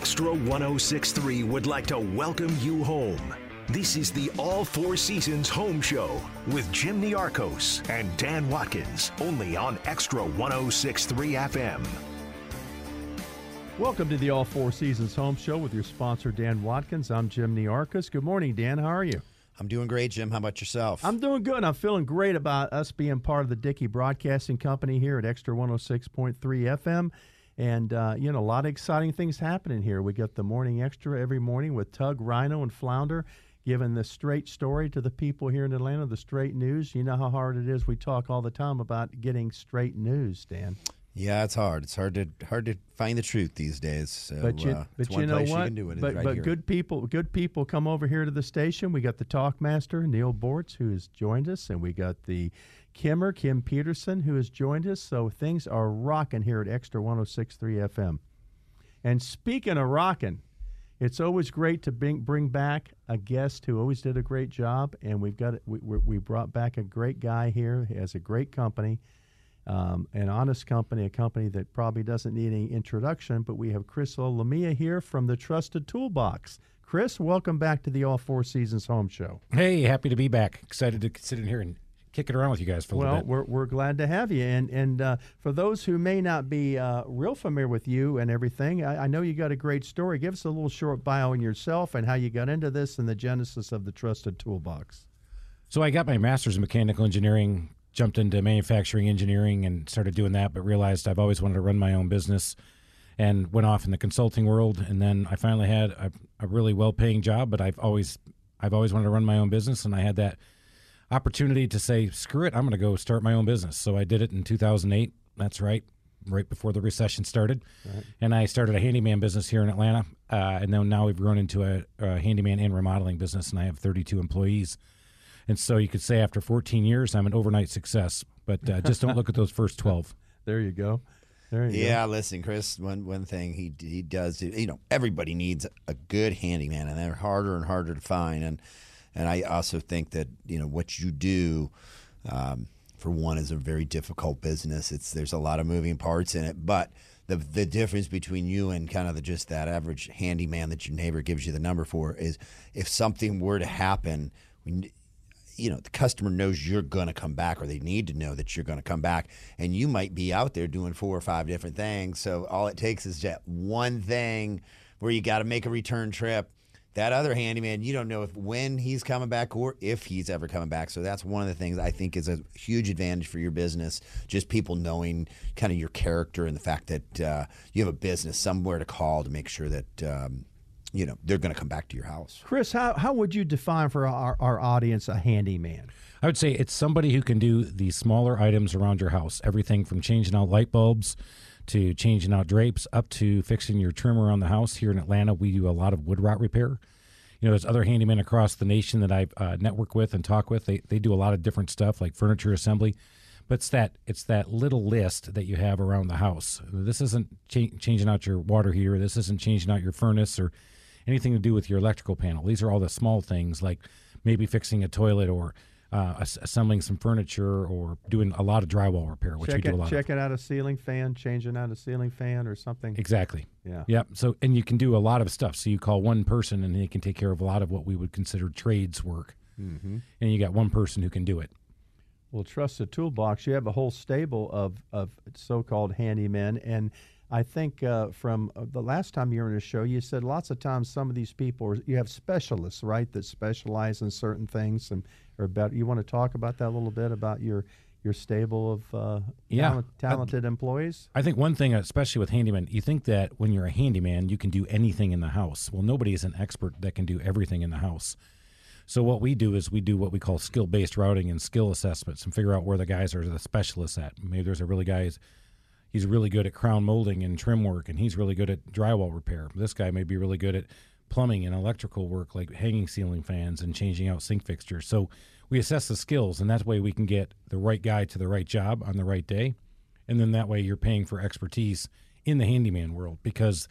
Extra 1063 would like to welcome you home. This is the All Four Seasons Home Show with Jim Niarchos and Dan Watkins, only on Extra 1063 FM. Welcome to the All Four Seasons Home Show with your sponsor, Dan Watkins. I'm Jim Niarchos. Good morning, Dan. How are you? I'm doing great, Jim. How about yourself? I'm doing good. I'm feeling great about us being part of the Dickey Broadcasting Company here at Extra 106.3 FM. And, uh, you know, a lot of exciting things happening here. We got the morning extra every morning with Tug, Rhino, and Flounder giving the straight story to the people here in Atlanta, the straight news. You know how hard it is. We talk all the time about getting straight news, Dan. Yeah, it's hard. It's hard to hard to find the truth these days. So, but you, uh, but you know what? You but right but here. good people, good people come over here to the station. We got the talk master Neal Boortz who has joined us, and we got the Kimmer Kim Peterson who has joined us. So things are rocking here at Extra 106.3 FM. And speaking of rocking, it's always great to bring bring back a guest who always did a great job, and we've got we we brought back a great guy here. He has a great company um, an honest company, a company that probably doesn't need any introduction, but we have Chris Lolomia here from the Trusted Toolbox. Chris, welcome back to the All Four Seasons Home Show. Hey, happy to be back. Excited to sit in here and kick it around with you guys for a well, little bit. Well, we're, we're glad to have you. And and uh, for those who may not be uh, real familiar with you and everything, I, I, know you got a great story. Give us a little short bio on yourself and how you got into this and the genesis of the Trusted Toolbox. So I got my master's in mechanical engineering jumped into manufacturing engineering and started doing that, but realized I've always wanted to run my own business and went off in the consulting world. And then I finally had a, a really well paying job, but I've always I've always wanted to run my own business, and I had that opportunity to say, "Screw it, I'm going to go start my own business." So I did it in 2008. That's right, right before the recession started, right. and I started a handyman business here in Atlanta. Uh, and then now we've grown into a, a handyman and remodeling business, and I have 32 employees. And so you could say after 14 years, I'm an overnight success. But uh, just don't look at those first 12. There you go. There you yeah, go. listen, Chris. One one thing he he does, you know, everybody needs a good handyman, and they're harder and harder to find. And and I also think that you know what you do. Um, for one, is a very difficult business. It's there's a lot of moving parts in it, but the the difference between you and kind of the, just that average handyman that your neighbor gives you the number for is if something were to happen, you know the customer knows you're going to come back or they need to know that you're going to come back and you might be out there doing four or five different things so all it takes is that one thing where you got to make a return trip that other handyman you don't know if when he's coming back or if he's ever coming back so that's one of the things i think is a huge advantage for your business just people knowing kind of your character and the fact that uh, you have a business somewhere to call to make sure that um, you know they're going to come back to your house. Chris, how, how would you define for our, our audience a handyman? I would say it's somebody who can do the smaller items around your house, everything from changing out light bulbs to changing out drapes up to fixing your trim around the house. Here in Atlanta, we do a lot of wood rot repair. You know, there's other handymen across the nation that I uh, network with and talk with. They, they do a lot of different stuff like furniture assembly, but it's that it's that little list that you have around the house. This isn't cha- changing out your water heater. This isn't changing out your furnace or anything to do with your electrical panel. These are all the small things like maybe fixing a toilet or uh, assembling some furniture or doing a lot of drywall repair, which check we do it, a lot. Checking of. out a ceiling fan, changing out a ceiling fan, or something. Exactly. Yeah. Yep. So and you can do a lot of stuff. So you call one person and they can take care of a lot of what we would consider trades work. Mm-hmm. And you got one person who can do it. Well, Trusted Toolbox, you have a whole stable of of so-called handymen and I think uh, from uh, the last time you were in a show, you said lots of times some of these people, are, you have specialists, right, that specialize in certain things and are better. You want to talk about that a little bit about your your stable of uh, yeah. talent, talented I, employees? I think one thing, especially with handyman, you think that when you're a handyman, you can do anything in the house. Well, nobody is an expert that can do everything in the house. So what we do is we do what we call skill-based routing and skill assessments and figure out where the guys are the specialists at. Maybe there's a really guys he's really good at crown molding and trim work, and he's really good at drywall repair. This guy may be really good at plumbing and electrical work, like hanging ceiling fans and changing out sink fixtures. So we assess the skills, and that way we can get the right guy to the right job on the right day, and then that way you're paying for expertise in the handyman world because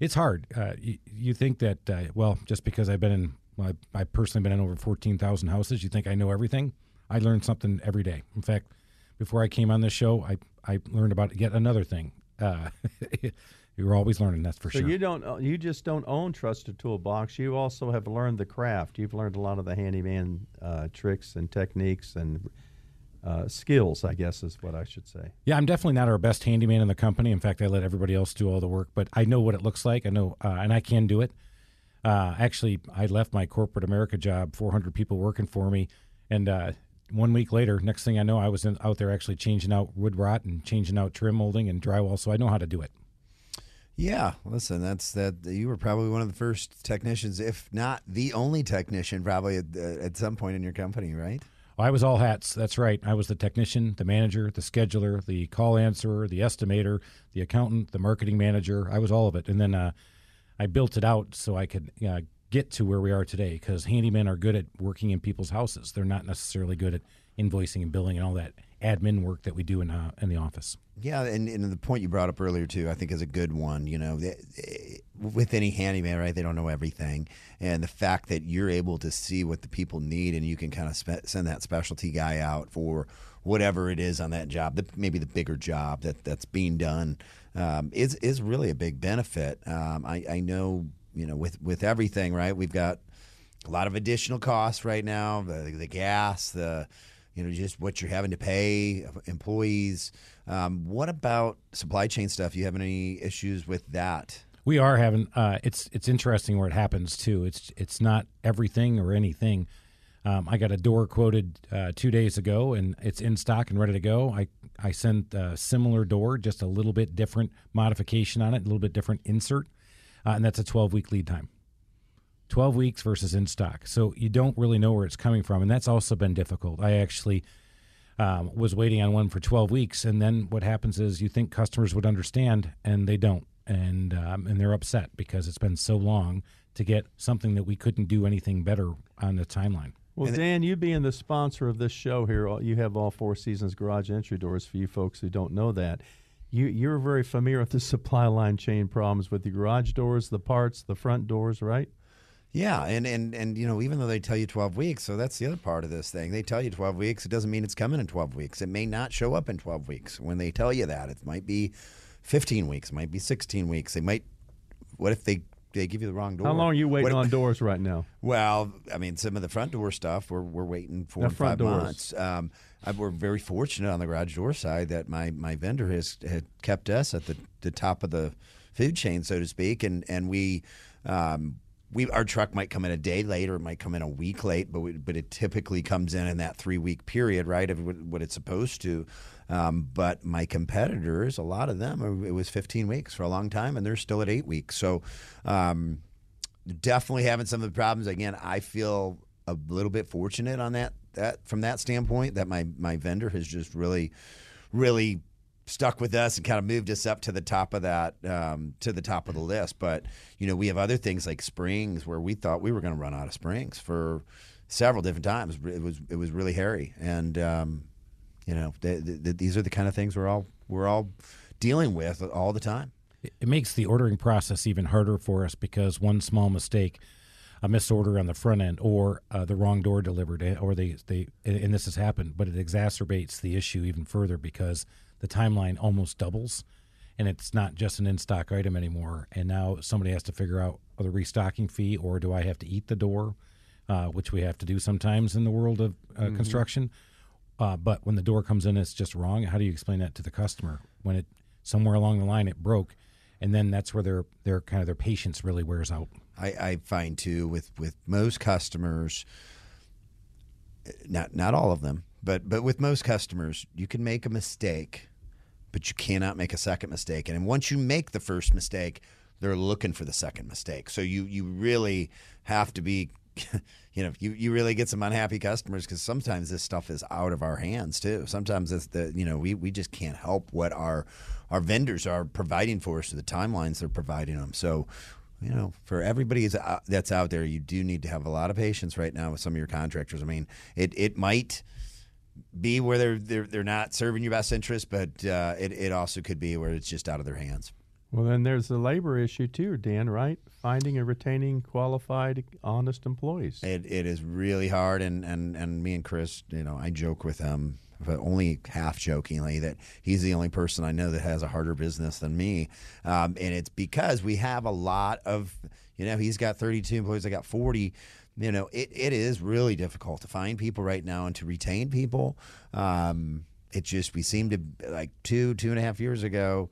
it's hard. Uh, you, you, think that uh, well, just because I've been in, well, I, I've personally been in over fourteen thousand houses, you think I know everything? I learn something every day. In fact, before I came on this show, I I learned about yet another thing. Uh, you're always learning, that's for so sure. you don't uh, you just don't own Trusted Toolbox. You also have learned the craft. You've learned a lot of the handyman uh, tricks and techniques and uh, skills, I guess is what I should say. Yeah, I'm definitely not our best handyman in the company. In fact, I let everybody else do all the work, but I know what it looks like. I know, uh, and I can do it. Uh, actually, I left my corporate America job, 400 people working for me, and uh, one week later, next thing I know, I was in, out there actually changing out wood rot and changing out trim molding and drywall, so I know how to do it. Yeah, listen, that's that. You were probably one of the first technicians, if not the only technician, probably at, uh, at some point in your company, right? Well, I was all hats. That's right. I was the technician, the manager, the scheduler, the call answerer, the estimator, the accountant, the marketing manager. I was all of it, and then uh, I built it out so I could uh, get to where we are today. Because handymen are good at working in people's houses. They're not necessarily good at invoicing and billing and all that admin work that we do in uh, in the office. Yeah, and, and the point you brought up earlier too, I think is a good one. You know, with any handyman, right? They don't know everything, and the fact that you're able to see what the people need, and you can kind of spe- send that specialty guy out for whatever it is on that job, the, maybe the bigger job that that's being done, um, is is really a big benefit. Um, I, I know, you know, with with everything, right? We've got a lot of additional costs right now, the, the gas, the you know, just what you're having to pay employees. Um, what about supply chain stuff? You having any issues with that? We are having. Uh, it's it's interesting where it happens too. It's it's not everything or anything. Um, I got a door quoted uh, two days ago, and it's in stock and ready to go. I I sent a similar door, just a little bit different modification on it, a little bit different insert, uh, and that's a 12 week lead time. 12 weeks versus in stock. So you don't really know where it's coming from. And that's also been difficult. I actually um, was waiting on one for 12 weeks. And then what happens is you think customers would understand, and they don't. And, um, and they're upset because it's been so long to get something that we couldn't do anything better on the timeline. Well, Dan, you being the sponsor of this show here, you have all four seasons garage entry doors for you folks who don't know that. You, you're very familiar with the supply line chain problems with the garage doors, the parts, the front doors, right? Yeah, and, and and you know, even though they tell you 12 weeks, so that's the other part of this thing. They tell you 12 weeks, it doesn't mean it's coming in 12 weeks. It may not show up in 12 weeks. When they tell you that, it might be 15 weeks, might be 16 weeks. They might what if they they give you the wrong door? How long are you waiting what, on doors right now? Well, I mean, some of the front door stuff we're we're waiting for five doors. months. Um, I, we're very fortunate on the garage door side that my my vendor has had kept us at the, the top of the food chain, so to speak, and and we um, we our truck might come in a day late or it might come in a week late, but we, but it typically comes in in that three week period, right? Of what it's supposed to. Um, but my competitors, a lot of them, it was 15 weeks for a long time, and they're still at eight weeks. So um, definitely having some of the problems. Again, I feel a little bit fortunate on that that from that standpoint that my my vendor has just really really stuck with us and kind of moved us up to the top of that um, to the top of the list. But you know, we have other things like springs where we thought we were going to run out of springs for several different times. It was it was really hairy, and um, you know, these are the kind of things we're all we're all dealing with all the time. It makes the ordering process even harder for us because one small mistake a misorder on the front end or uh, the wrong door delivered eh, or they, they and this has happened but it exacerbates the issue even further because the timeline almost doubles and it's not just an in-stock item anymore. And now somebody has to figure out the restocking fee or do i have to eat the door uh, which we have to do sometimes in the world of uh, mm-hmm. construction. Uh, but when the door comes in it's just wrong. How do you explain that to the customer? When it somewhere along the line it broke and then that's where their their kind of their patience really wears out. I, I find too with with most customers not not all of them but but with most customers you can make a mistake but you cannot make a second mistake. And once you make the first mistake, they're looking for the second mistake. So you you really have to be you know, you, you really get some unhappy customers because sometimes this stuff is out of our hands too. Sometimes it's the you know we, we just can't help what our our vendors are providing for us, or the timelines they're providing them. So you know, for everybody uh, that's out there, you do need to have a lot of patience right now with some of your contractors. I mean, it, it might be where they're, they're, they're not serving your best interest, but uh, it, it also could be where it's just out of their hands. Well, then there's the labor issue too, Dan, right? Finding and retaining qualified, honest employees. It, it is really hard. And, and, and me and Chris, you know, I joke with him but only half jokingly, that he's the only person I know that has a harder business than me. Um, and it's because we have a lot of, you know, he's got 32 employees, I got 40. You know, it, it is really difficult to find people right now and to retain people. Um, it just, we seem to, like two, two and a half years ago,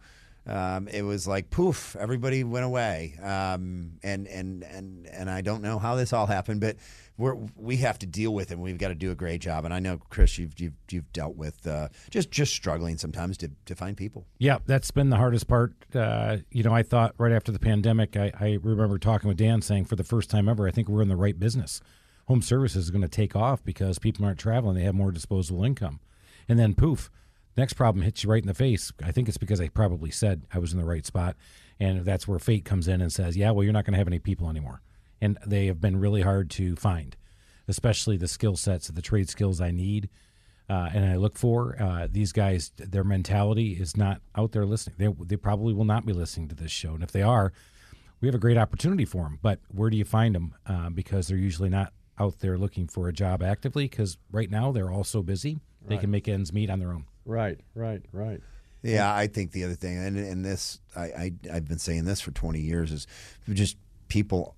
um, it was like poof, everybody went away, um, and and and and I don't know how this all happened, but we're we have to deal with it. and We've got to do a great job, and I know Chris, you've you've, you've dealt with uh, just just struggling sometimes to, to find people. Yeah, that's been the hardest part. Uh, you know, I thought right after the pandemic, I, I remember talking with Dan saying for the first time ever, I think we're in the right business. Home services is going to take off because people aren't traveling; they have more disposable income, and then poof Next problem hits you right in the face. I think it's because I probably said I was in the right spot. And that's where fate comes in and says, yeah, well, you're not going to have any people anymore. And they have been really hard to find, especially the skill sets, the trade skills I need uh, and I look for. Uh, these guys, their mentality is not out there listening. They, they probably will not be listening to this show. And if they are, we have a great opportunity for them. But where do you find them? Uh, because they're usually not out there looking for a job actively because right now they're all so busy, they can make ends meet on their own. Right, right, right. Yeah, I think the other thing, and, and this, I, I, I've been saying this for 20 years, is just people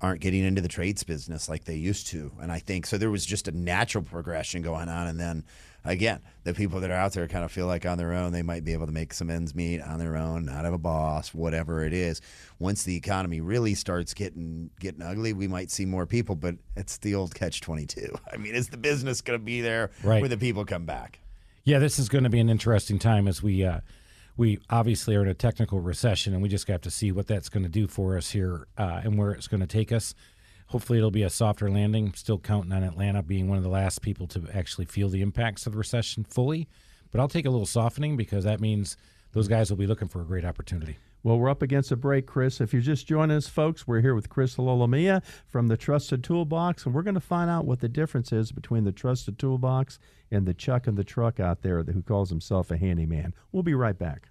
aren't getting into the trades business like they used to. And I think so there was just a natural progression going on. And then again, the people that are out there kind of feel like on their own, they might be able to make some ends meet on their own, not have a boss, whatever it is. Once the economy really starts getting getting ugly, we might see more people, but it's the old catch 22. I mean, is the business going to be there right. when the people come back? Yeah, this is going to be an interesting time as we uh, we obviously are in a technical recession, and we just have to see what that's going to do for us here uh, and where it's going to take us. Hopefully, it'll be a softer landing. Still counting on Atlanta being one of the last people to actually feel the impacts of the recession fully, but I'll take a little softening because that means those guys will be looking for a great opportunity. Well, we're up against a break, Chris. If you're just joining us, folks, we're here with Chris Lolomia from the Trusted Toolbox, and we're going to find out what the difference is between the Trusted Toolbox and the Chuck and the truck out there who calls himself a handyman. We'll be right back.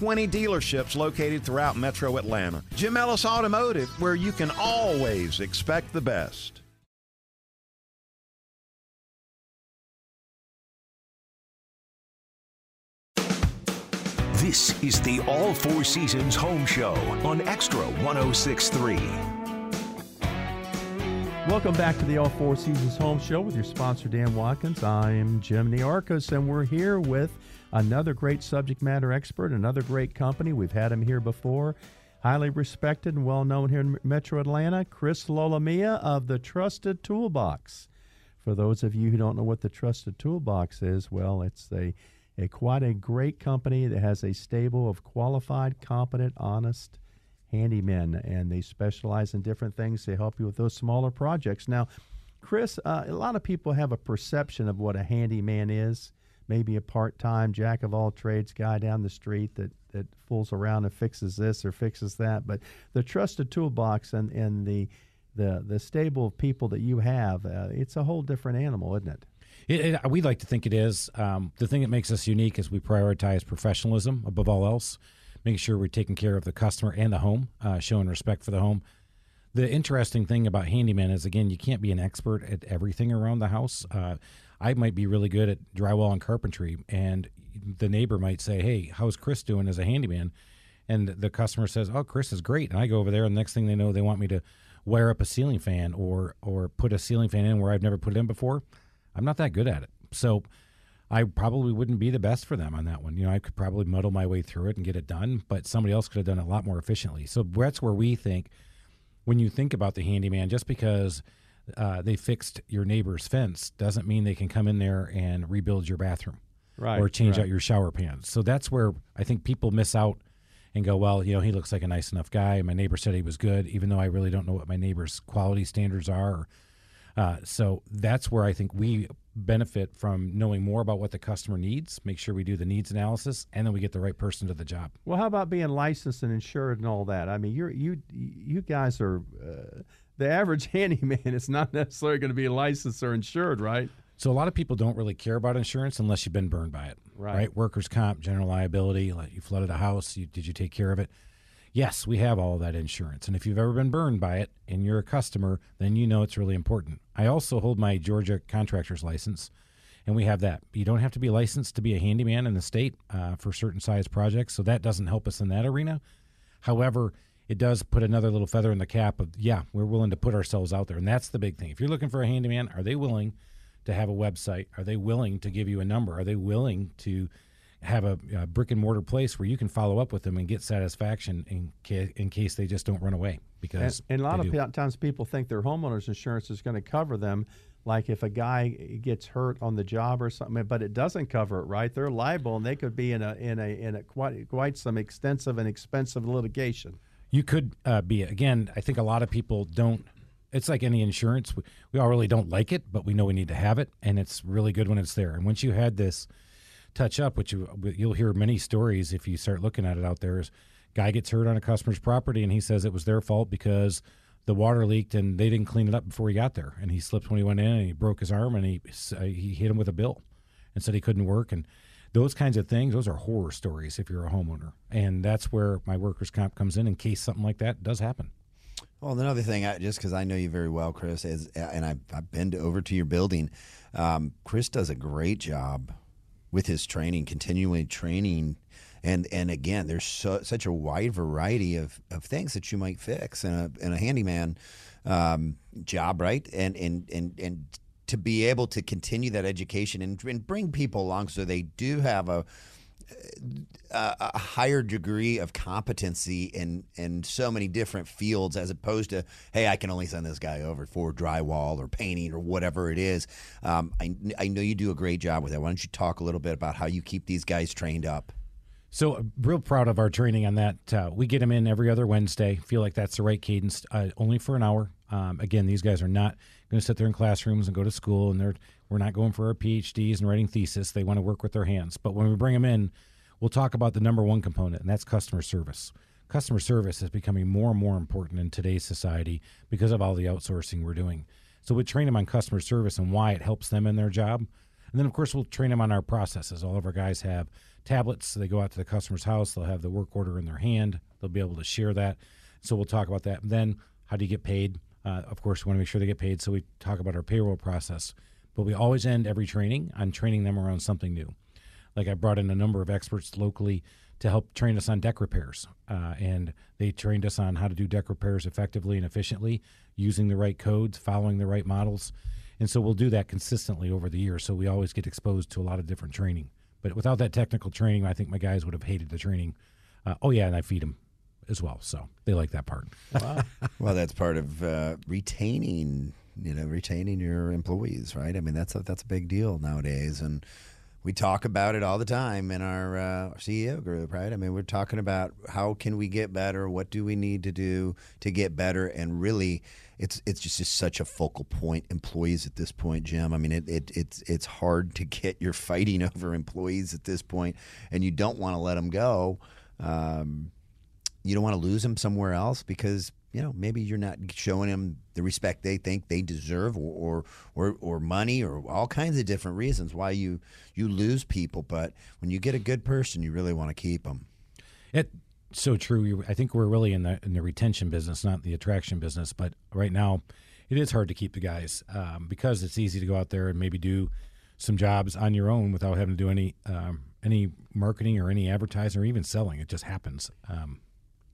20 dealerships located throughout metro Atlanta. Jim Ellis Automotive, where you can always expect the best. This is the All Four Seasons Home Show on Extra 1063. Welcome back to the All Four Seasons Home Show with your sponsor, Dan Watkins. I'm Jim Niarchos, and we're here with another great subject matter expert, another great company. We've had him here before. Highly respected and well known here in Metro Atlanta, Chris Lolomia of the Trusted Toolbox. For those of you who don't know what the Trusted Toolbox is, well, it's a, a quite a great company that has a stable of qualified, competent, honest handymen, and they specialize in different things to help you with those smaller projects. Now, Chris, uh, a lot of people have a perception of what a handyman is. Maybe a part-time jack of all trades guy down the street that, that fools around and fixes this or fixes that. But the trusted toolbox and, and the the the stable of people that you have, uh, it's a whole different animal, isn't it? It, it, we like to think it is. Um, the thing that makes us unique is we prioritize professionalism above all else, making sure we're taking care of the customer and the home, uh, showing respect for the home. The interesting thing about handyman is, again, you can't be an expert at everything around the house. Uh, I might be really good at drywall and carpentry, and the neighbor might say, "Hey, how's Chris doing as a handyman?" And the customer says, "Oh, Chris is great." And I go over there, and the next thing they know, they want me to wire up a ceiling fan or or put a ceiling fan in where I've never put it in before. I'm not that good at it, so I probably wouldn't be the best for them on that one. You know, I could probably muddle my way through it and get it done, but somebody else could have done it a lot more efficiently. So that's where we think when you think about the handyman, just because uh, they fixed your neighbor's fence doesn't mean they can come in there and rebuild your bathroom Right. or change right. out your shower pans. So that's where I think people miss out and go, well, you know, he looks like a nice enough guy. My neighbor said he was good, even though I really don't know what my neighbor's quality standards are. Uh, so that's where I think we benefit from knowing more about what the customer needs, make sure we do the needs analysis, and then we get the right person to the job. Well, how about being licensed and insured and all that? I mean, you're you you guys are uh, the average handyman is not necessarily going to be licensed or insured, right? So a lot of people don't really care about insurance unless you've been burned by it, Right. Workers' comp, general liability, like you flooded a house, you, did you take care of it? Yes, we have all that insurance, and if you've ever been burned by it and you're a customer, then you know it's really important. I also hold my Georgia contractor's license, and we have that. You don't have to be licensed to be a handyman in the state uh, for certain size projects, so that doesn't help us in that arena. However, it does put another little feather in the cap of yeah, we're willing to put ourselves out there, and that's the big thing. If you're looking for a handyman, are they willing to have a website? Are they willing to give you a number? Are they willing to have a, a brick and mortar place where you can follow up with them and get satisfaction in ca- in case they just don't run away? And, Because and a lot of pe- times people think their homeowner's insurance is going to cover them. Like if a guy gets hurt on the job or something, but it doesn't cover it, right? They're liable, and they could be in a in a in a quite quite some extensive and expensive litigation. You could uh, be again. I think a lot of people don't. It's like any insurance. We, we all really don't like it, but we know we need to have it, and it's really good when it's there. And once you had this touch up, which you, you'll hear many stories if you start looking at it out there, is guy gets hurt on a customer's property, and he says it was their fault because the water leaked and they didn't clean it up before he got there, and he slipped when he went in, and he broke his arm, and he uh, he hit him with a bill, and said he couldn't work, and those kinds of things, those are horror stories if you're a homeowner. And that's where my workers' comp comes in in case something like that does happen. Well, another thing, I, just because I know you very well, Chris, is, and I've, I've been to, over to your building, um, Chris does a great job with his training, continually training. And, and again, there's so, such a wide variety of, of things that you might fix in a, in a handyman um, job, right? And, and, and, and to be able to continue that education and, and bring people along so they do have a, a, higher degree of competency in in so many different fields as opposed to hey I can only send this guy over for drywall or painting or whatever it is. Um, I I know you do a great job with that. Why don't you talk a little bit about how you keep these guys trained up? So, uh, real proud of our training on that. Uh, we get them in every other Wednesday. Feel like that's the right cadence, uh, only for an hour. Um, again, these guys are not going to sit there in classrooms and go to school, and they're we're not going for our PhDs and writing thesis. They want to work with their hands. But when we bring them in, we'll talk about the number one component, and that's customer service. Customer service is becoming more and more important in today's society because of all the outsourcing we're doing. So we train them on customer service and why it helps them in their job. And then, of course, we'll train them on our processes. All of our guys have tablets. So they go out to the customer's house. They'll have the work order in their hand. They'll be able to share that. So we'll talk about that. And then, how do you get paid? Uh, of course, we want to make sure they get paid. So we talk about our payroll process. But we always end every training on training them around something new. Like I brought in a number of experts locally to help train us on deck repairs. Uh, and they trained us on how to do deck repairs effectively and efficiently, using the right codes, following the right models. And so we'll do that consistently over the years. So we always get exposed to a lot of different training. But without that technical training, I think my guys would have hated the training. Uh, oh, yeah, and I feed them as well. So they like that part. Well, that's part of uh, retaining you know retaining your employees, right? I mean that's a, that's a big deal nowadays, and we talk about it all the time in our uh, CEO group, right? I mean, we're talking about how can we get better, what do we need to do to get better, and really, it's it's just, just such a focal point. Employees at this point, Jim. I mean, it, it it's it's hard to get. You're fighting over employees at this point, and you don't want to let them go. Um, you don't want to lose them somewhere else because you know maybe you're not showing them the respect they think they deserve or, or or money or all kinds of different reasons why you you lose people. But when you get a good person you really want to keep them it so true. I think we're really in the in the retention business not the attraction business. But right now it is hard to keep the guys um, because it's easy to go out there and maybe do some jobs on your own without having to do any um, any marketing or any advertising or even selling. It just happens. Um,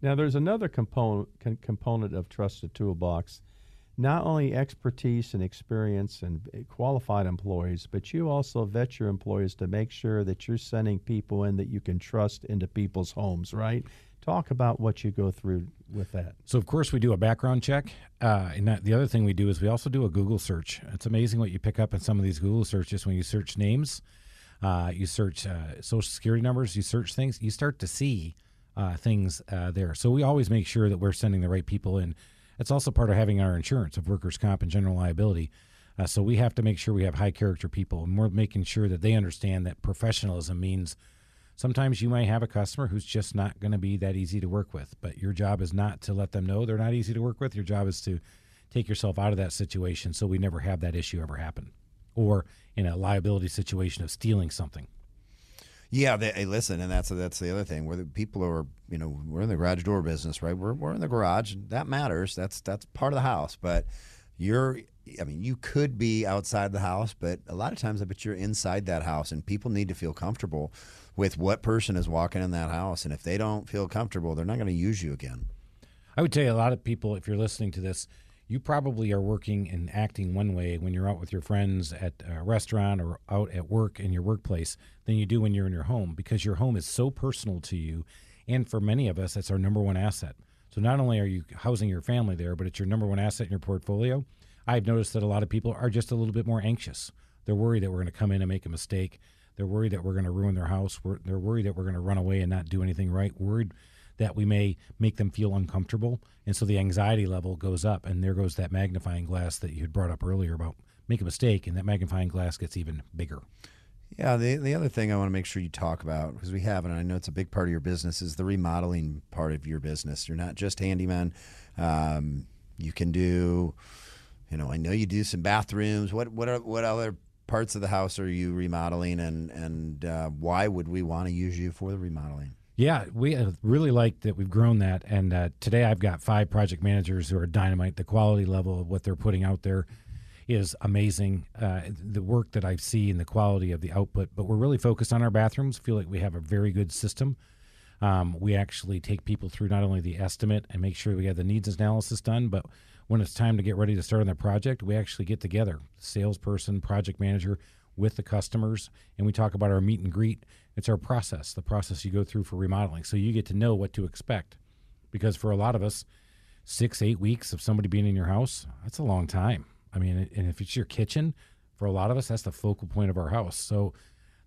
now, there's another component component of Trusted Toolbox. Not only expertise and experience and qualified employees, but you also vet your employees to make sure that you're sending people in that you can trust into people's homes, right? Talk about what you go through with that. So, of course, we do a background check. Uh, and that, the other thing we do is we also do a Google search. It's amazing what you pick up in some of these Google searches when you search names, uh, you search uh, social security numbers, you search things, you start to see uh, things uh, there. So we always make sure that we're sending the right people in. It's also part of having our insurance of workers' comp and general liability. Uh, so we have to make sure we have high character people, and we're making sure that they understand that professionalism means sometimes you might have a customer who's just not going to be that easy to work with. But your job is not to let them know they're not easy to work with. Your job is to take yourself out of that situation so we never have that issue ever happen, or in a liability situation of stealing something. Yeah, they, hey, listen, and that's that's the other thing where the people are, you know, we're in the garage door business, right? We're we're in the garage, that matters. That's that's part of the house, but you're I mean, you could be outside the house, but a lot of times I bet you're inside that house, and people need to feel comfortable with what person is walking in that house. And if they don't feel comfortable, they're not going to use you again. I would tell you a lot of people, if you're listening to this, you probably are working and acting one way when you're out with your friends at a restaurant or out at work in your workplace than you do when you're in your home because your home is so personal to you. And for many of us, that's our number one asset. So not only are you housing your family there, but it's your number one asset in your portfolio. I've noticed that a lot of people are just a little bit more anxious. They're worried that we're going to come in and make a mistake. They're worried that we're going to ruin their house. they're worried that we're going to run away and not do anything right. Worried that we may make them feel uncomfortable. And so the anxiety level goes up, and there goes that magnifying glass that you had brought up earlier about make a mistake, and that magnifying glass gets even bigger. Yeah, the the other thing I want to make sure you talk about because we have, and I know it's a big part of your business, is the remodeling part of your business. You're not just handyman. Um, you can do, you know, I know you do some bathrooms. What what are what other parts of the house are you remodeling, and and uh, why would we want to use you for the remodeling? Yeah, we really like that we've grown that. And uh, today I've got five project managers who are dynamite. The quality level of what they're putting out there is amazing. Uh, the work that I see and the quality of the output, but we're really focused on our bathrooms. Feel like we have a very good system. Um, we actually take people through not only the estimate and make sure we have the needs analysis done, but when it's time to get ready to start on the project, we actually get together, salesperson, project manager, with the customers, and we talk about our meet and greet. It's our process, the process you go through for remodeling. So you get to know what to expect. Because for a lot of us, six, eight weeks of somebody being in your house, that's a long time. I mean, and if it's your kitchen, for a lot of us, that's the focal point of our house. So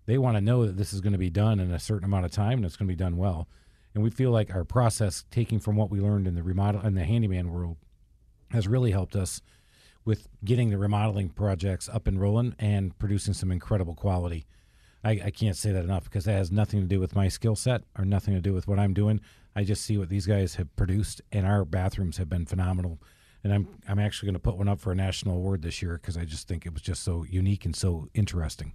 they want to know that this is going to be done in a certain amount of time and it's going to be done well. And we feel like our process, taking from what we learned in the remodel in the handyman world, has really helped us with getting the remodeling projects up and rolling and producing some incredible quality. I, I, can't say that enough because that has nothing to do with my skill set or nothing to do with what I'm doing. I just see what these guys have produced, and our bathrooms have been phenomenal. And I'm I'm actually going to put one up for a national award this year because I just think it was just so unique and so interesting.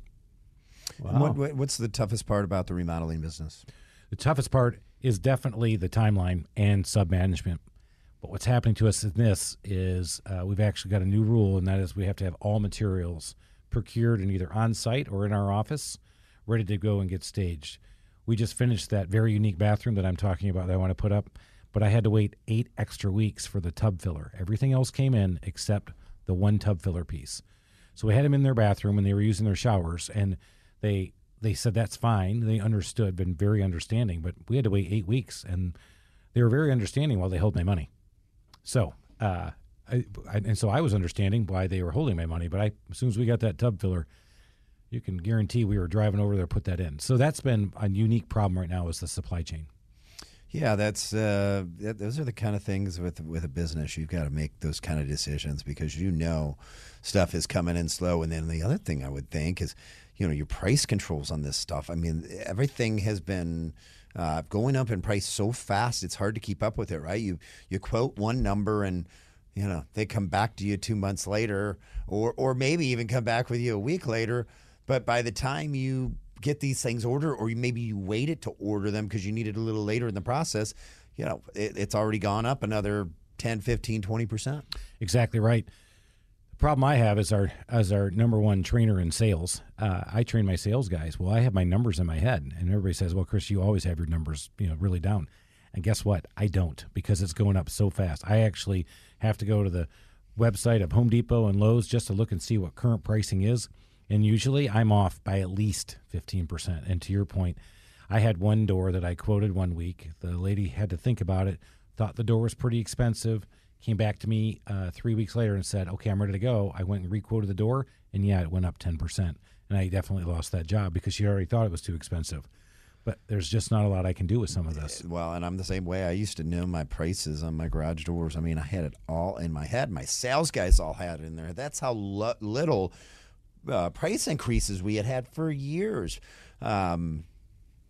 Wow. What, what's the toughest part about the remodeling business? The toughest part is definitely the timeline and sub management. But what's happening to us in this is uh, we've actually got a new rule, and that is we have to have all materials procured and either on site or in our office, ready to go and get staged. We just finished that very unique bathroom that I'm talking about that I want to put up, but I had to wait eight extra weeks for the tub filler. Everything else came in except the one tub filler piece. So we had them in their bathroom and they were using their showers, and they they said that's fine. They understood, been very understanding, but we had to wait eight weeks, and they were very understanding while they held my money. So uh, I, I, and so I was understanding why they were holding my money. But I, as soon as we got that tub filler, you can guarantee we were driving over there, put that in. So that's been a unique problem right now is the supply chain. Yeah, that's uh, those are the kind of things with with a business you've got to make those kind of decisions because you know stuff is coming in slow. And then the other thing I would think is, you know, your price controls on this stuff. I mean, everything has been uh, going up in price so fast; it's hard to keep up with it, right? You you quote one number and you know they come back to you two months later, or or maybe even come back with you a week later. But by the time you get these things ordered, or maybe you waited to order them because you needed a little later in the process, you know, it, it's already gone up another 10, 15, 20%. Exactly right. The problem I have is our as our number one trainer in sales. Uh, I train my sales guys. Well, I have my numbers in my head, and everybody says, "Well, Chris, you always have your numbers, you know, really down." And guess what? I don't because it's going up so fast. I actually have to go to the website of Home Depot and Lowe's just to look and see what current pricing is. And usually I'm off by at least 15%. And to your point, I had one door that I quoted one week. The lady had to think about it, thought the door was pretty expensive, came back to me uh, three weeks later and said, okay, I'm ready to go. I went and requoted the door, and yeah, it went up 10%. And I definitely lost that job because she already thought it was too expensive. But there's just not a lot I can do with some of this. Well, and I'm the same way. I used to know my prices on my garage doors. I mean, I had it all in my head. My sales guys all had it in there. That's how lo- little uh, price increases we had had for years. Um,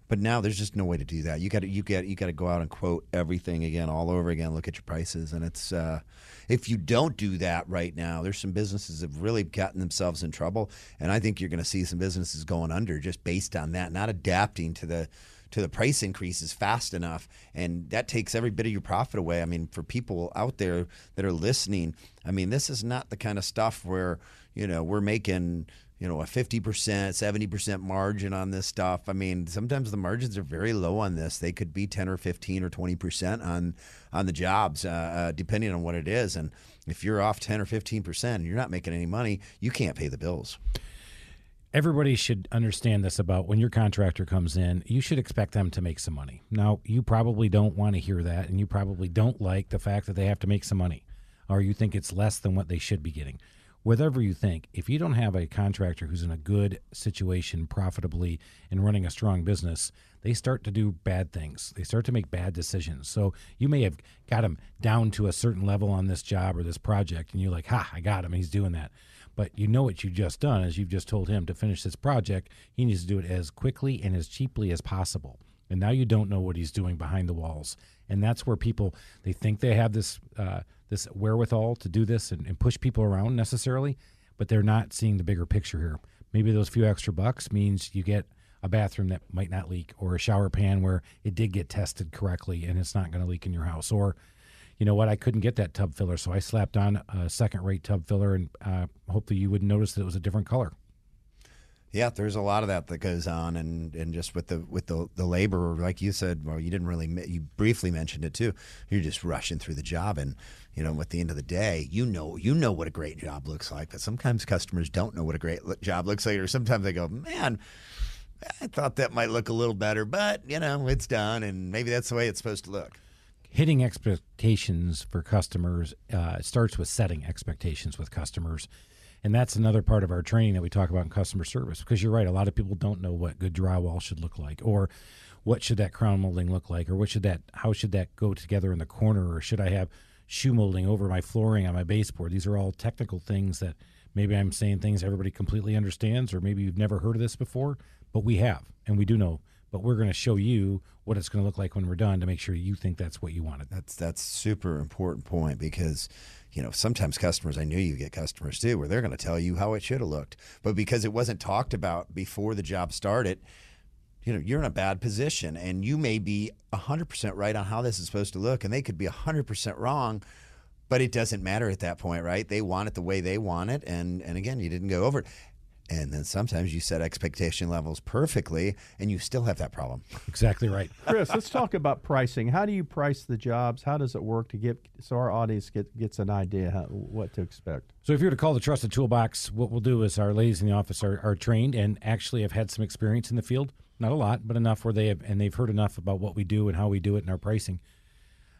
but now there's just no way to do that. You got to you got you got to go out and quote everything again, all over again. Look at your prices, and it's uh, if you don't do that right now, there's some businesses that have really gotten themselves in trouble, and I think you're going to see some businesses going under just based on that, not adapting to the to the price increases fast enough, and that takes every bit of your profit away. I mean, for people out there that are listening, I mean, this is not the kind of stuff where you know we're making you know a 50% 70% margin on this stuff. I mean sometimes the margins are very low on this. They could be 10 or 15 or 20% on on the jobs uh, uh, depending on what it is. And if you're off 10 or 15% and you're not making any money you can't pay the bills everybody should understand this about when your contractor comes in, you should expect them to make some money. Now, you probably don't want to hear that, and you probably don't like the fact that they have to make some money, or you think it's less than what they should be getting whatever you think, if you don't have a contractor who's in a good situation profitably and running a strong business, they start to do bad things. They start to make bad decisions. So you may have got him down to a certain level on this job or this project, and you're like, ha, I got him. He's doing that. But you know what you've just done is you've just told him to finish this project. He needs to do it as quickly and as cheaply as possible. And now you don't know what he's doing behind the walls. And that's where people, they think they have this. Uh, this wherewithal to do this and, and push people around necessarily, but they're not seeing the bigger picture here. Maybe those few extra bucks means you get a bathroom that might not leak or a shower pan where it did get tested correctly and it's not going to leak in your house or you know what i couldn't get that tub filler so i slapped on a second rate tub filler and uh, hopefully you wouldn't notice that it was a different color yeah, there's a lot of that that goes on, and, and just with the with the the labor, like you said, well, you didn't really you briefly mentioned it too. You're just rushing through the job, and you know, at the end of the day, you know you know what a great job looks like, but sometimes customers don't know what a great job looks like, or sometimes they go, man. I thought that might look a little better, but you know, it's done, and maybe that's the way it's supposed to look. Hitting expectations for customers uh, starts with setting expectations with customers and that's another part of our training that we talk about in customer service because you're right. A lot of people don't know what good drywall should look like or what should that crown molding look like or what should that how should that go together in the corner or should I have shoe molding over my flooring on my baseboard. These are all technical things that maybe I'm saying things everybody completely understands or maybe you've never heard of this before, but we have and we do know but we're going to show you what it's going to look like when we're done to make sure you think that's what you wanted. That's that's super important point because you know, sometimes customers, I knew you get customers too, where they're going to tell you how it should have looked. But because it wasn't talked about before the job started, you know, you're in a bad position and you may be 100% right on how this is supposed to look and they could be 100% wrong, but it doesn't matter at that point, right? They want it the way they want it and and again, you didn't go over it. And then sometimes you set expectation levels perfectly and you still have that problem. Exactly right. Chris, let's talk about pricing. How do you price the jobs? How does it work to get so our audience get, gets an idea how, what to expect? So if you were to call the Trusted Toolbox, what we'll do is our ladies in the office are, are trained and actually have had some experience in the field. Not a lot, but enough where they have, and they've heard enough about what we do and how we do it and our pricing.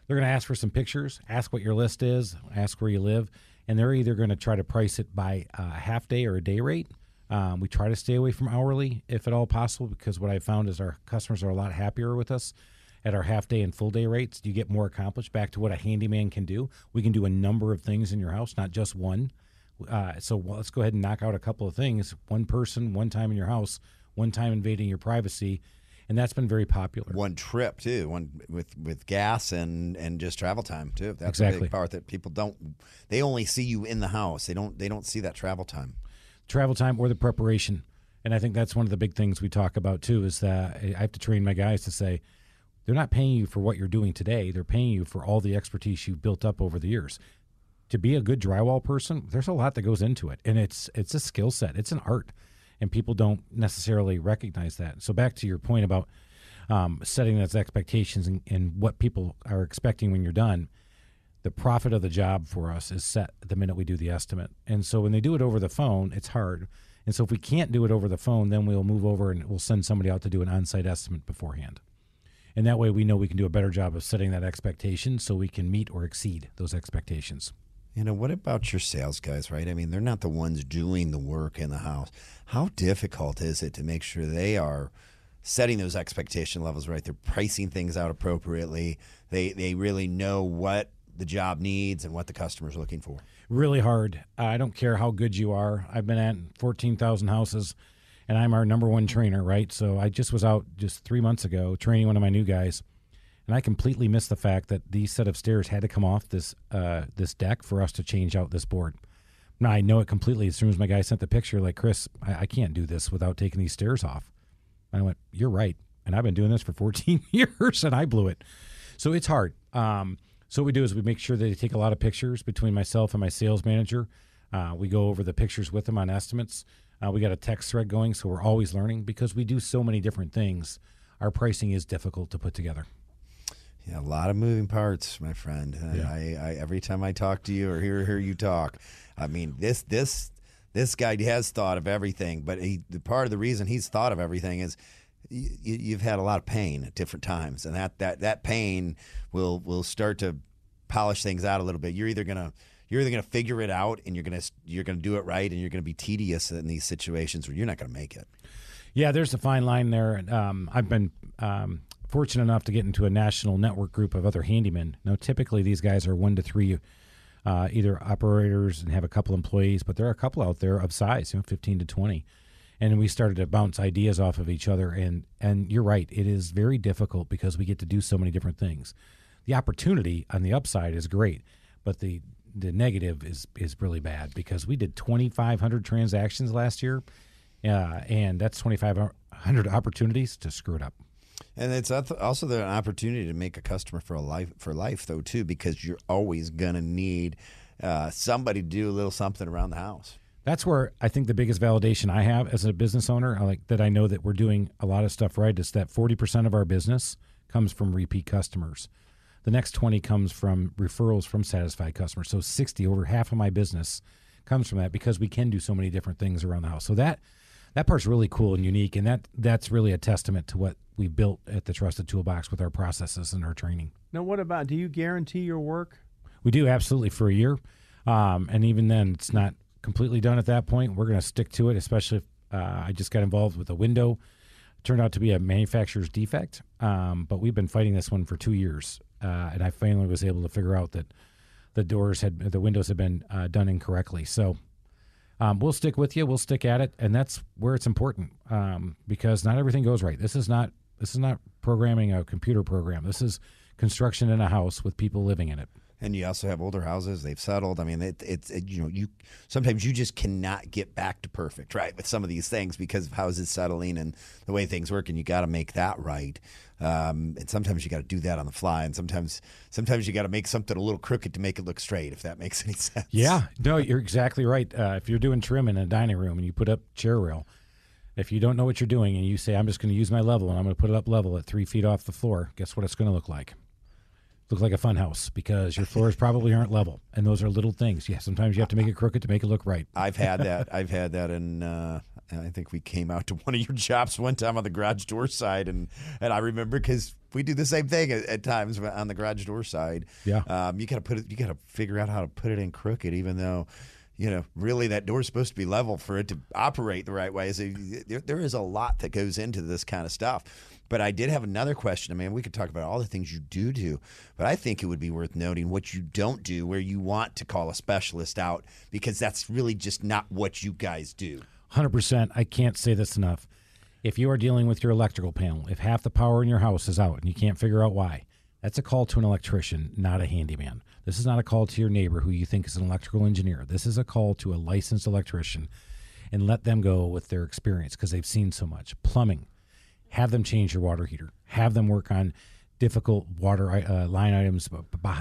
They're going to ask for some pictures, ask what your list is, ask where you live, and they're either going to try to price it by a half day or a day rate. Um, we try to stay away from hourly if at all possible because what I found is our customers are a lot happier with us at our half day and full day rates. You get more accomplished. Back to what a handyman can do. We can do a number of things in your house, not just one. Uh, so well, let's go ahead and knock out a couple of things. One person, one time in your house, one time invading your privacy, and that's been very popular. One trip too, one with with gas and and just travel time too. That's Exactly. a big part that people don't. They only see you in the house. They don't. They don't see that travel time. Travel time or the preparation. And I think that's one of the big things we talk about too is that I have to train my guys to say they're not paying you for what you're doing today. They're paying you for all the expertise you've built up over the years. To be a good drywall person, there's a lot that goes into it, and it's it's a skill set. It's an art, and people don't necessarily recognize that. So back to your point about um, setting those expectations and, and what people are expecting when you're done the profit of the job for us is set the minute we do the estimate. And so when they do it over the phone, it's hard. And so if we can't do it over the phone, then we'll move over and we'll send somebody out to do an on-site estimate beforehand. And that way we know we can do a better job of setting that expectation so we can meet or exceed those expectations. You know, what about your sales guys, right? I mean, they're not the ones doing the work in the house. How difficult is it to make sure they are setting those expectation levels right? They're pricing things out appropriately. They they really know what the job needs and what the customer's looking for. Really hard. I don't care how good you are. I've been at 14,000 houses and I'm our number one trainer, right? So I just was out just three months ago training one of my new guys, and I completely missed the fact that these set of stairs had to come off this uh, this deck for us to change out this board. Now I know it completely as soon as my guy sent the picture. Like Chris, I, I can't do this without taking these stairs off. And I went, "You're right." And I've been doing this for 14 years, and I blew it. So it's hard. Um, so what we do is we make sure that they take a lot of pictures between myself and my sales manager. Uh, we go over the pictures with them on estimates. Uh, we got a text thread going, so we're always learning because we do so many different things. Our pricing is difficult to put together. Yeah, a lot of moving parts, my friend. Yeah. I, I, every time I talk to you or hear hear you talk, I mean this this this guy has thought of everything. But he, the part of the reason he's thought of everything is you, you've had a lot of pain at different times, and that that that pain will will start to polish things out a little bit. You're either gonna you're either gonna figure it out and you're gonna you're gonna do it right, and you're gonna be tedious in these situations where you're not gonna make it. Yeah, there's a fine line there. Um, I've been um, fortunate enough to get into a national network group of other handymen. Now, typically these guys are one to three, uh, either operators and have a couple employees, but there are a couple out there of size, you know, 15 to 20. And we started to bounce ideas off of each other. And and you're right, it is very difficult because we get to do so many different things. The opportunity on the upside is great, but the the negative is is really bad because we did 2,500 transactions last year, uh, and that's 2,500 opportunities to screw it up. And it's also the opportunity to make a customer for a life for life though too, because you're always gonna need uh, somebody to do a little something around the house. That's where I think the biggest validation I have as a business owner, I like that I know that we're doing a lot of stuff right, is that 40% of our business comes from repeat customers. The next 20 comes from referrals from satisfied customers. So 60 over half of my business comes from that because we can do so many different things around the house. So that that part's really cool and unique and that that's really a testament to what we built at the Trusted Toolbox with our processes and our training. Now, what about? Do you guarantee your work? We do absolutely for a year, um, and even then, it's not completely done at that point. We're going to stick to it, especially if uh, I just got involved with a window. Turned out to be a manufacturer's defect, um, but we've been fighting this one for two years, uh, and I finally was able to figure out that the doors had the windows had been uh, done incorrectly. So um, we'll stick with you. We'll stick at it, and that's where it's important um, because not everything goes right. This is not this is not programming a computer program. This is construction in a house with people living in it. And you also have older houses; they've settled. I mean, it, it's it, you know you sometimes you just cannot get back to perfect, right? With some of these things because of houses settling and the way things work, and you got to make that right. Um, and sometimes you got to do that on the fly, and sometimes sometimes you got to make something a little crooked to make it look straight, if that makes any sense. Yeah, no, you're exactly right. Uh, if you're doing trim in a dining room and you put up chair rail, if you don't know what you're doing and you say, I'm just going to use my level and I'm going to put it up level at three feet off the floor, guess what it's going to look like? Look like a fun house because your floors probably aren't level. And those are little things. Yeah, sometimes you have to make it crooked to make it look right. I've had that. I've had that in uh, and I think we came out to one of your shops one time on the garage door side, and and I remember because we do the same thing at, at, times on the garage door side. Yeah, um, you got to put it. You got to figure out how to put it in crooked, even though. You know, really, that door is supposed to be level for it to operate the right way. So there, there is a lot that goes into this kind of stuff. But I did have another question. I mean, we could talk about all the things you do do, but I think it would be worth noting what you don't do, where you want to call a specialist out, because that's really just not what you guys do. 100%. I can't say this enough. If you are dealing with your electrical panel, if half the power in your house is out and you can't figure out why, that's a call to an electrician, not a handyman. This is not a call to your neighbor who you think is an electrical engineer. This is a call to a licensed electrician and let them go with their experience because they've seen so much. Plumbing, have them change your water heater, have them work on difficult water uh, line items,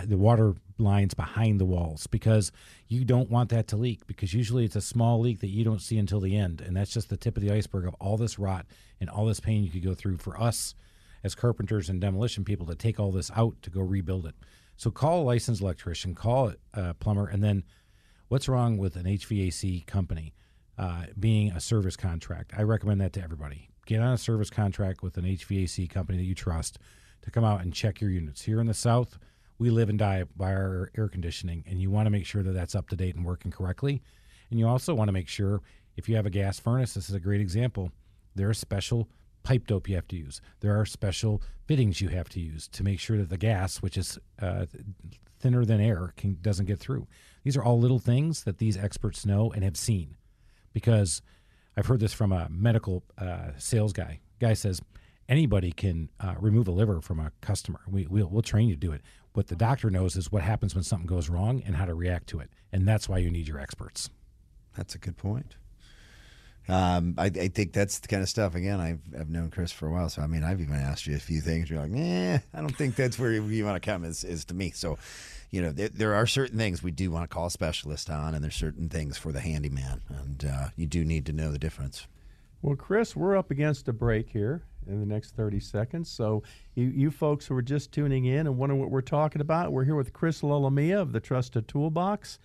the water lines behind the walls, because you don't want that to leak. Because usually it's a small leak that you don't see until the end, and that's just the tip of the iceberg of all this rot and all this pain you could go through for us as carpenters and demolition people to take all this out to go rebuild it. So call a licensed electrician, call a plumber, and then what's wrong with an HVAC company uh, being a service contract? I recommend that to everybody get on a service contract with an HVAC company that you trust to come out and check your units. Here in the South, we live and die by our air conditioning, and you want to make sure that that's up to date and working correctly. And you also want to make sure if you have a gas furnace, this is a great example, there are special pipe dope you have to use. There are special fittings you have to use to make sure that the gas, which is uh, thinner than air, can, doesn't get through. These are all little things that these experts know and have seen because – I've heard this from a medical uh, sales guy. Guy says anybody can uh, remove a liver from a customer. We, we'll, we'll train you to do it. What the doctor knows is what happens when something goes wrong and how to react to it. And that's why you need your experts. That's a good point. Um, I, I, think that's the kind of stuff. Again, I've, I've known Chris for a while, so I mean, I've even asked you a few things. You're like, eh, I don't think that's where you want to come. Is, is to me. So, you know, there, there, are certain things we do want to call a specialist on, and there's certain things for the handyman, and uh, you do need to know the difference. Well, Chris, we're up against a break here in the next 30 seconds. So, you, you folks who are just tuning in and wondering what we're talking about, we're here with Chris Lolomia of the Trusted Toolbox,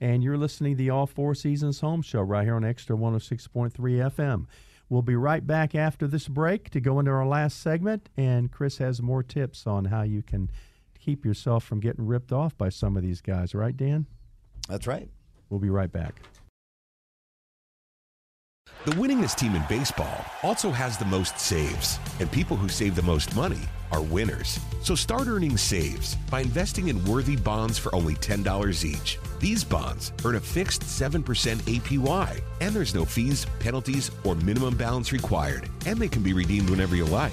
and you're listening to the All Four Seasons Home Show right here on Extra 106.3 FM. We'll be right back after this break to go into our last segment, and Chris has more tips on how you can keep yourself from getting ripped off by some of these guys, right, Dan? That's right. We'll be right back. The winningest team in baseball also has the most saves, and people who save the most money are winners. So start earning saves by investing in worthy bonds for only $10 each. These bonds earn a fixed 7% APY, and there's no fees, penalties, or minimum balance required, and they can be redeemed whenever you like.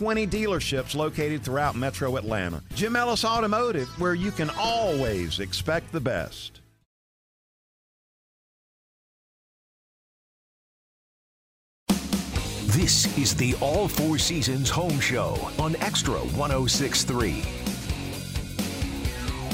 dealerships located throughout metro Atlanta. Jim Ellis Automotive, where you can always expect the best. This is the All Four Seasons Home Show on Extra 1063.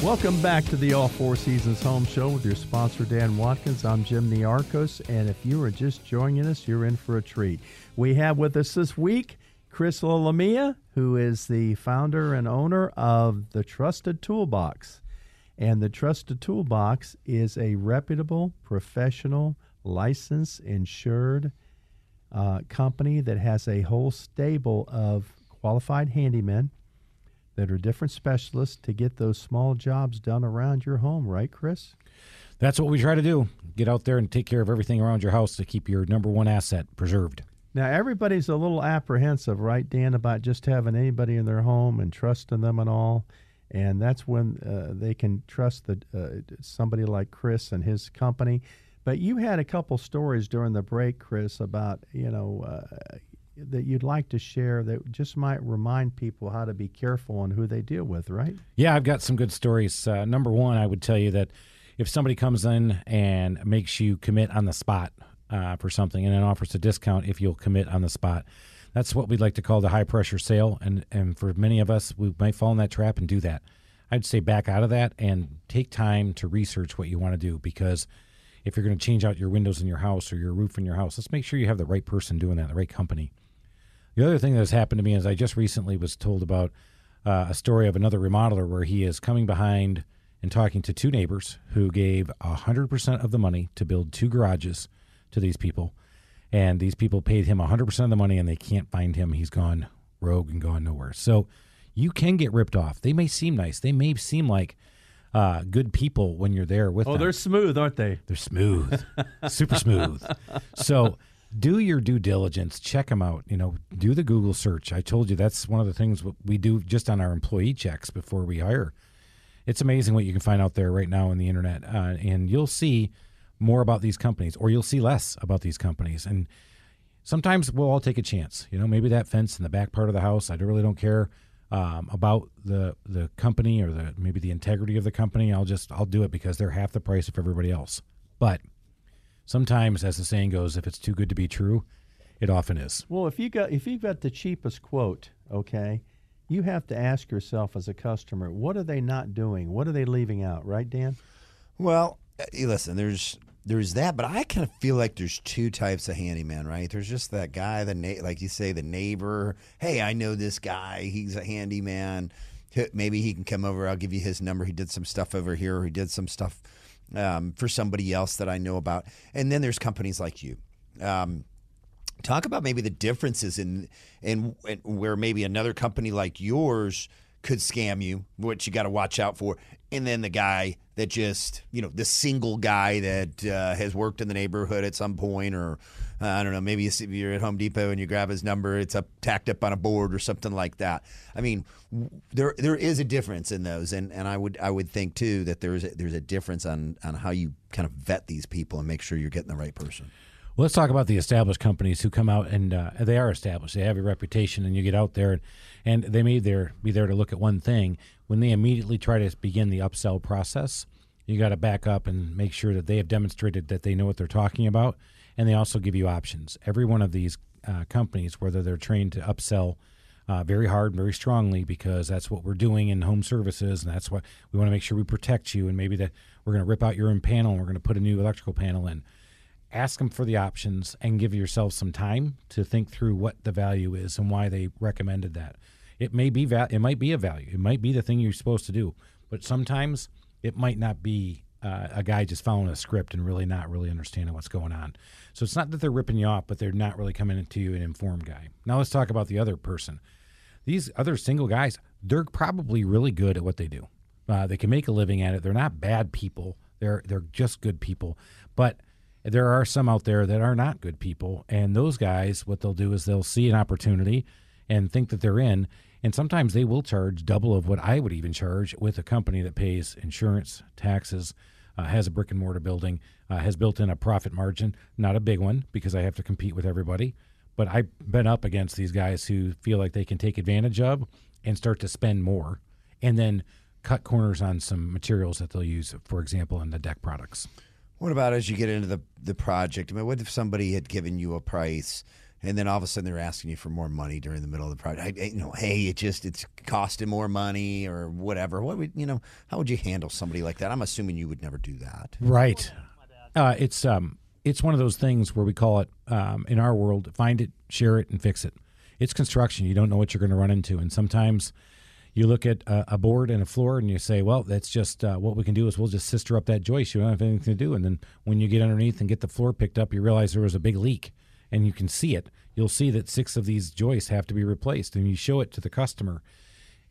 Welcome back to the All Four Seasons Home Show with your sponsor, Dan Watkins. I'm Jim Niarchos, and if you are just joining us, you're in for a treat. We have with us this week Chris Lolomia, who is the founder and owner of the Trusted Toolbox. And the Trusted Toolbox is a reputable, professional, licensed, insured uh, company that has a whole stable of qualified handymen that are different specialists to get those small jobs done around your home, right, Chris? That's what we try to do. Get out there and take care of everything around your house to keep your number one asset preserved. Now, everybody's a little apprehensive, right, Dan, about just having anybody in their home and trusting them and all. And that's when uh, they can trust the, uh, somebody like Chris and his company. But you had a couple stories during the break, Chris, about, you know, uh, that you'd like to share that just might remind people how to be careful on who they deal with, right? Yeah, I've got some good stories. Uh, number one, I would tell you that if somebody comes in and makes you commit on the spot uh, for something and then offers a discount if you'll commit on the spot, that's what we'd like to call the high pressure sale. And, and for many of us, we might fall in that trap and do that. I'd say back out of that and take time to research what you want to do because if you're going to change out your windows in your house or your roof in your house, let's make sure you have the right person doing that, the right company. The other thing that has happened to me is I just recently was told about uh, a story of another remodeler where he is coming behind and talking to two neighbors who gave 100% of the money to build two garages to these people. And these people paid him 100% of the money and they can't find him. He's gone rogue and gone nowhere. So you can get ripped off. They may seem nice, they may seem like uh, good people when you're there with oh, them. they're smooth, aren't they? They're smooth, super smooth. So do your due diligence. Check them out. You know, do the Google search. I told you that's one of the things we do just on our employee checks before we hire. It's amazing what you can find out there right now on the internet, uh, and you'll see more about these companies, or you'll see less about these companies. And sometimes we'll all take a chance. You know, maybe that fence in the back part of the house. I really don't care um, about the the company or the maybe the integrity of the company. I'll just I'll do it because they're half the price of everybody else. But sometimes, as the saying goes, if it's too good to be true, it often is. Well, if you got if you've got the cheapest quote, okay, you have to ask yourself as a customer, what are they not doing? What are they leaving out? Right, Dan? Well, uh, listen, there's there's that, but I kind of feel like there's two types of handyman, right? There's just that guy, the na- like you say, the neighbor. Hey, I know this guy. He's a handyman. Maybe he can come over. I'll give you his number. He did some stuff over here. He did some stuff um, for somebody else that I know about. And then there's companies like you. Um, talk about maybe the differences in, in, in where maybe another company like yours could scam you, what you got to watch out for, and then the guy that just you know the single guy that uh, has worked in the neighborhood at some point or uh, I don't know maybe you're at Home Depot and you grab his number it's up tacked up on a board or something like that. I mean there there is a difference in those. And, and I would I would think too that there's a, there's a difference on on how you kind of vet these people and make sure you're getting the right person well, let's talk about the established companies who come out and uh, they are established. They have a reputation, and you get out there, and, they may there be there to look at one thing. When they immediately try to begin the upsell process, you got to back up and make sure that they have demonstrated that they know what they're talking about, and they also give you options. Every one of these uh, companies, whether they're trained to upsell uh, very hard, and very strongly, because that's what we're doing in home services, and that's what we want to make sure we protect you. And maybe that we're going to rip out your own panel, and we're going to put a new electrical panel in ask them for the options and give yourself some time to think through what the value is and why they recommended that. It may be va- it might be a value. It might be the thing you're supposed to do, but sometimes it might not be uh, a guy just following a script and really not really understanding what's going on. So it's not that they're ripping you off, but they're not really coming into you an informed guy. Now let's talk about the other person. These other single guys, they're probably really good at what they do. Uh, they can make a living at it. They're not bad people. They're they're just good people. But there are some out there that are not good people, and those guys, what they'll do is they'll see an opportunity and think that they're in, and sometimes they will charge double of what I would even charge with a company that pays insurance, taxes, uh, has a brick and mortar building, uh, has built in a profit margin, not a big one because I have to compete with everybody. But I've been up against these guys who feel like they can take advantage of and start to spend more and then cut corners on some materials that they'll use, for example, in the deck products. What about as you get into the the project? I mean, what if somebody had given you a price and then all of a sudden they're asking you for more money during the middle of the project? I, you know, hey, it just it's costing more money or whatever. What would you know? How would you handle somebody like that? I'm assuming you would never do that. Right. Uh, it's um it's one of those things where we call it um, in our world find it, share it, and fix it. It's construction. You don't know what you're going to run into, and sometimes you look at a, a, board and a floor and you say, well, that's just uh, what we can do is we'll just sister up that joist. You don't have anything to do. And then when you get underneath and get the floor picked up, you realize there was a big leak and you can see it. You'll see that six of these joists have to be replaced and you show it to the customer.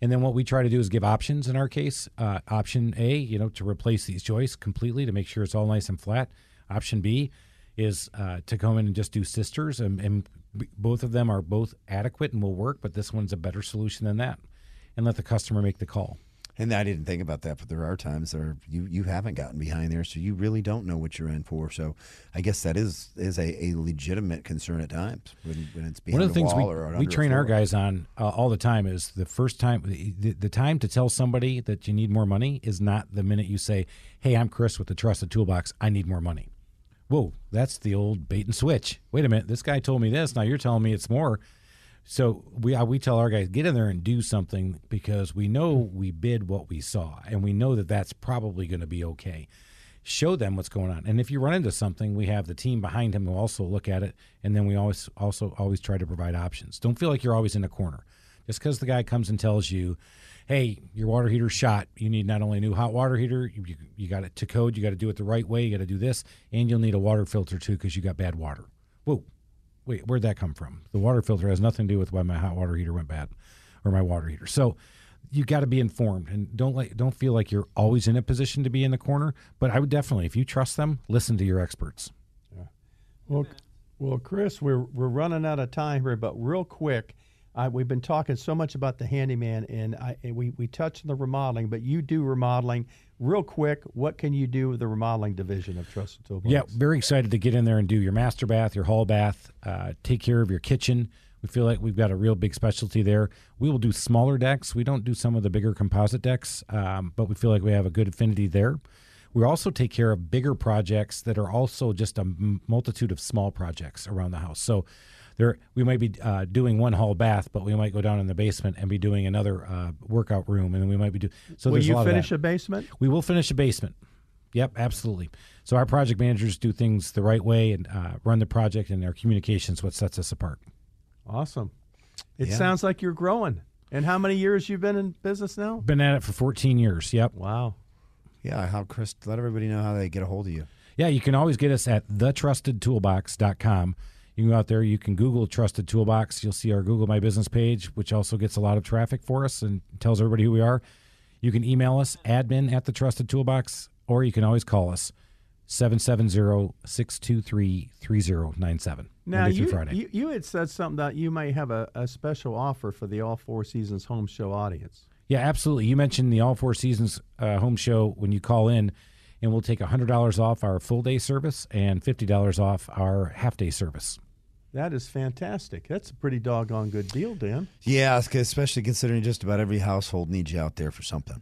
And then what we try to do is give options in our case. Uh, option A, you know, to replace these joists completely to make sure it's all nice and flat. Option B is uh, to come in and just do sisters, and, and both of them are both adequate and will work, but this one's a better solution than that. And let the customer make the call. And I didn't think about that, but there are times that you you haven't gotten behind there, so you really don't know what you're in for. So I guess that is is a, a legitimate concern at times when, when it's behind One of the things we, we train our guys on uh, all the time is the first time the, the time to tell somebody that you need more money is not the minute you say, "Hey, I'm Chris with the Trusted Toolbox. I need more money." Whoa, that's the old bait and switch. Wait a minute, this guy told me this. Now you're telling me it's more. So we uh, we tell our guys get in there and do something because we know we bid what we saw and we know that that's probably going to be okay. Show them what's going on, and if you run into something, we have the team behind him who also look at it, and then we always also always try to provide options. Don't feel like you're always in a corner. Just because the guy comes and tells you, "Hey, your water heater's shot. You need not only a new hot water heater, you, you got it to code. You got to do it the right way. You got to do this, and you'll need a water filter too because you got bad water." Whoa, wait, where'd that come from? The water filter has nothing to do with why my hot water heater went bad or my water heater. So you got to be informed and don't like don't feel like you're always in a position to be in the corner. But I would definitely, if you trust them, listen to your experts. Well, well, Chris, we're we're running out of time here, but real quick, We've been talking so much about the handyman, and I and we we touched on the remodeling, but you do remodeling. Real quick, what can you do with the remodeling division of Trusted Toolbox? Yeah, very excited to get in there and do your master bath, your hall bath, uh, take care of your kitchen. We feel like we've got a real big specialty there. We will do smaller decks. We don't do some of the bigger composite decks, um, but we feel like we have a good affinity there. We also take care of bigger projects that are also just a multitude of small projects around the house. So there, we might be uh, doing one hall bath, but we might go down in the basement and be doing another uh, workout room, and then we might be doing. So Will there's a you lot finish of that. a basement? We will finish a basement. Yep, absolutely. So our project managers do things the right way and uh, run the project, and our communications what sets us apart. Awesome. It Yeah. sounds like you're growing. And how many years you've been in business now? Been at it for 14 years. Yep. Wow. Yeah, how Chris? Let everybody know how they get a hold of you. Yeah, you can always get us at thetrustedtoolbox.com. You can go out there, you can Google Trusted Toolbox. You'll see our Google My Business page, which also gets a lot of traffic for us and tells everybody who we are. You can email us, admin at the Trusted Toolbox, or you can always call us 770 623 3097. Now Monday you, Friday. you you had said something that you might have a, a special offer for the All Four Seasons home show audience. Yeah, absolutely. You mentioned the All Four Seasons uh, home show when you call in, and we'll take $100 off our full day service and $50 off our half day service. That is fantastic. That's a pretty doggone good deal, Dan. Yeah, especially considering just about every household needs you out there for something.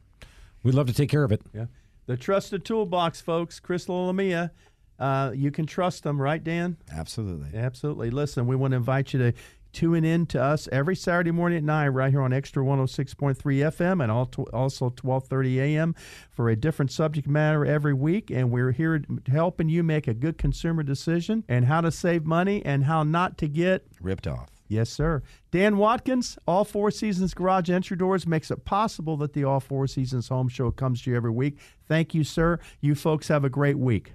We'd love to take care of it. Yeah. The trusted toolbox, folks. Chris Lamia. Uh, you can trust them, right, Dan? Absolutely. Absolutely. Listen, we want to invite you to tune in to us every Saturday morning at 9 right here on Extra 106.3 FM and also 1230 AM for a different subject matter every week. And we're here helping you make a good consumer decision and how to save money and how not to get Ripped off. Yes, sir. Dan Watkins, All Four Seasons Garage Entry Doors makes it possible that the All Four Seasons Home Show comes to you every week. Thank you, sir. You folks have a great week.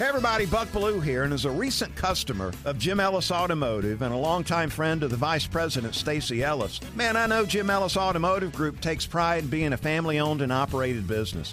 Hey everybody, Buck Belue here, and as a recent customer of Jim Ellis Automotive and a longtime friend of the Vice President Stacy Ellis, man, I know Jim Ellis Automotive Group takes pride in being a family-owned and operated business.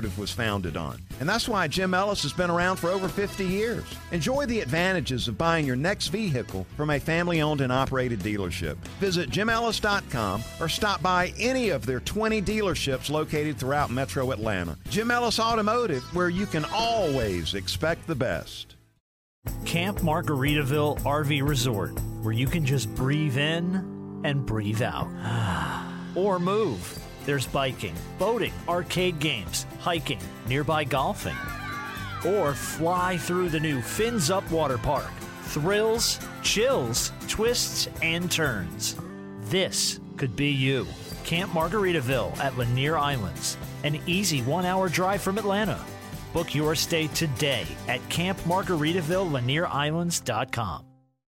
Automotive was founded on. And that's why Jim Ellis has been around for over 50 years. Enjoy the advantages of buying your next vehicle from a family owned and operated dealership. Visit jimellis.com or stop by any of their 20 dealerships located throughout metro Atlanta. Jim Ellis Automotive, where you can always expect the best. Camp Margaritaville RV Resort, where you can just breathe in and breathe out. or move. There's biking, boating, arcade games, hiking, nearby golfing. Or fly through the new Fins Up Water Park. Thrills, chills, twists, and turns. This could be you. Camp Margaritaville at Lanier Islands, an easy one hour drive from Atlanta. Book your stay today at campmargaritavillelanierislands.com.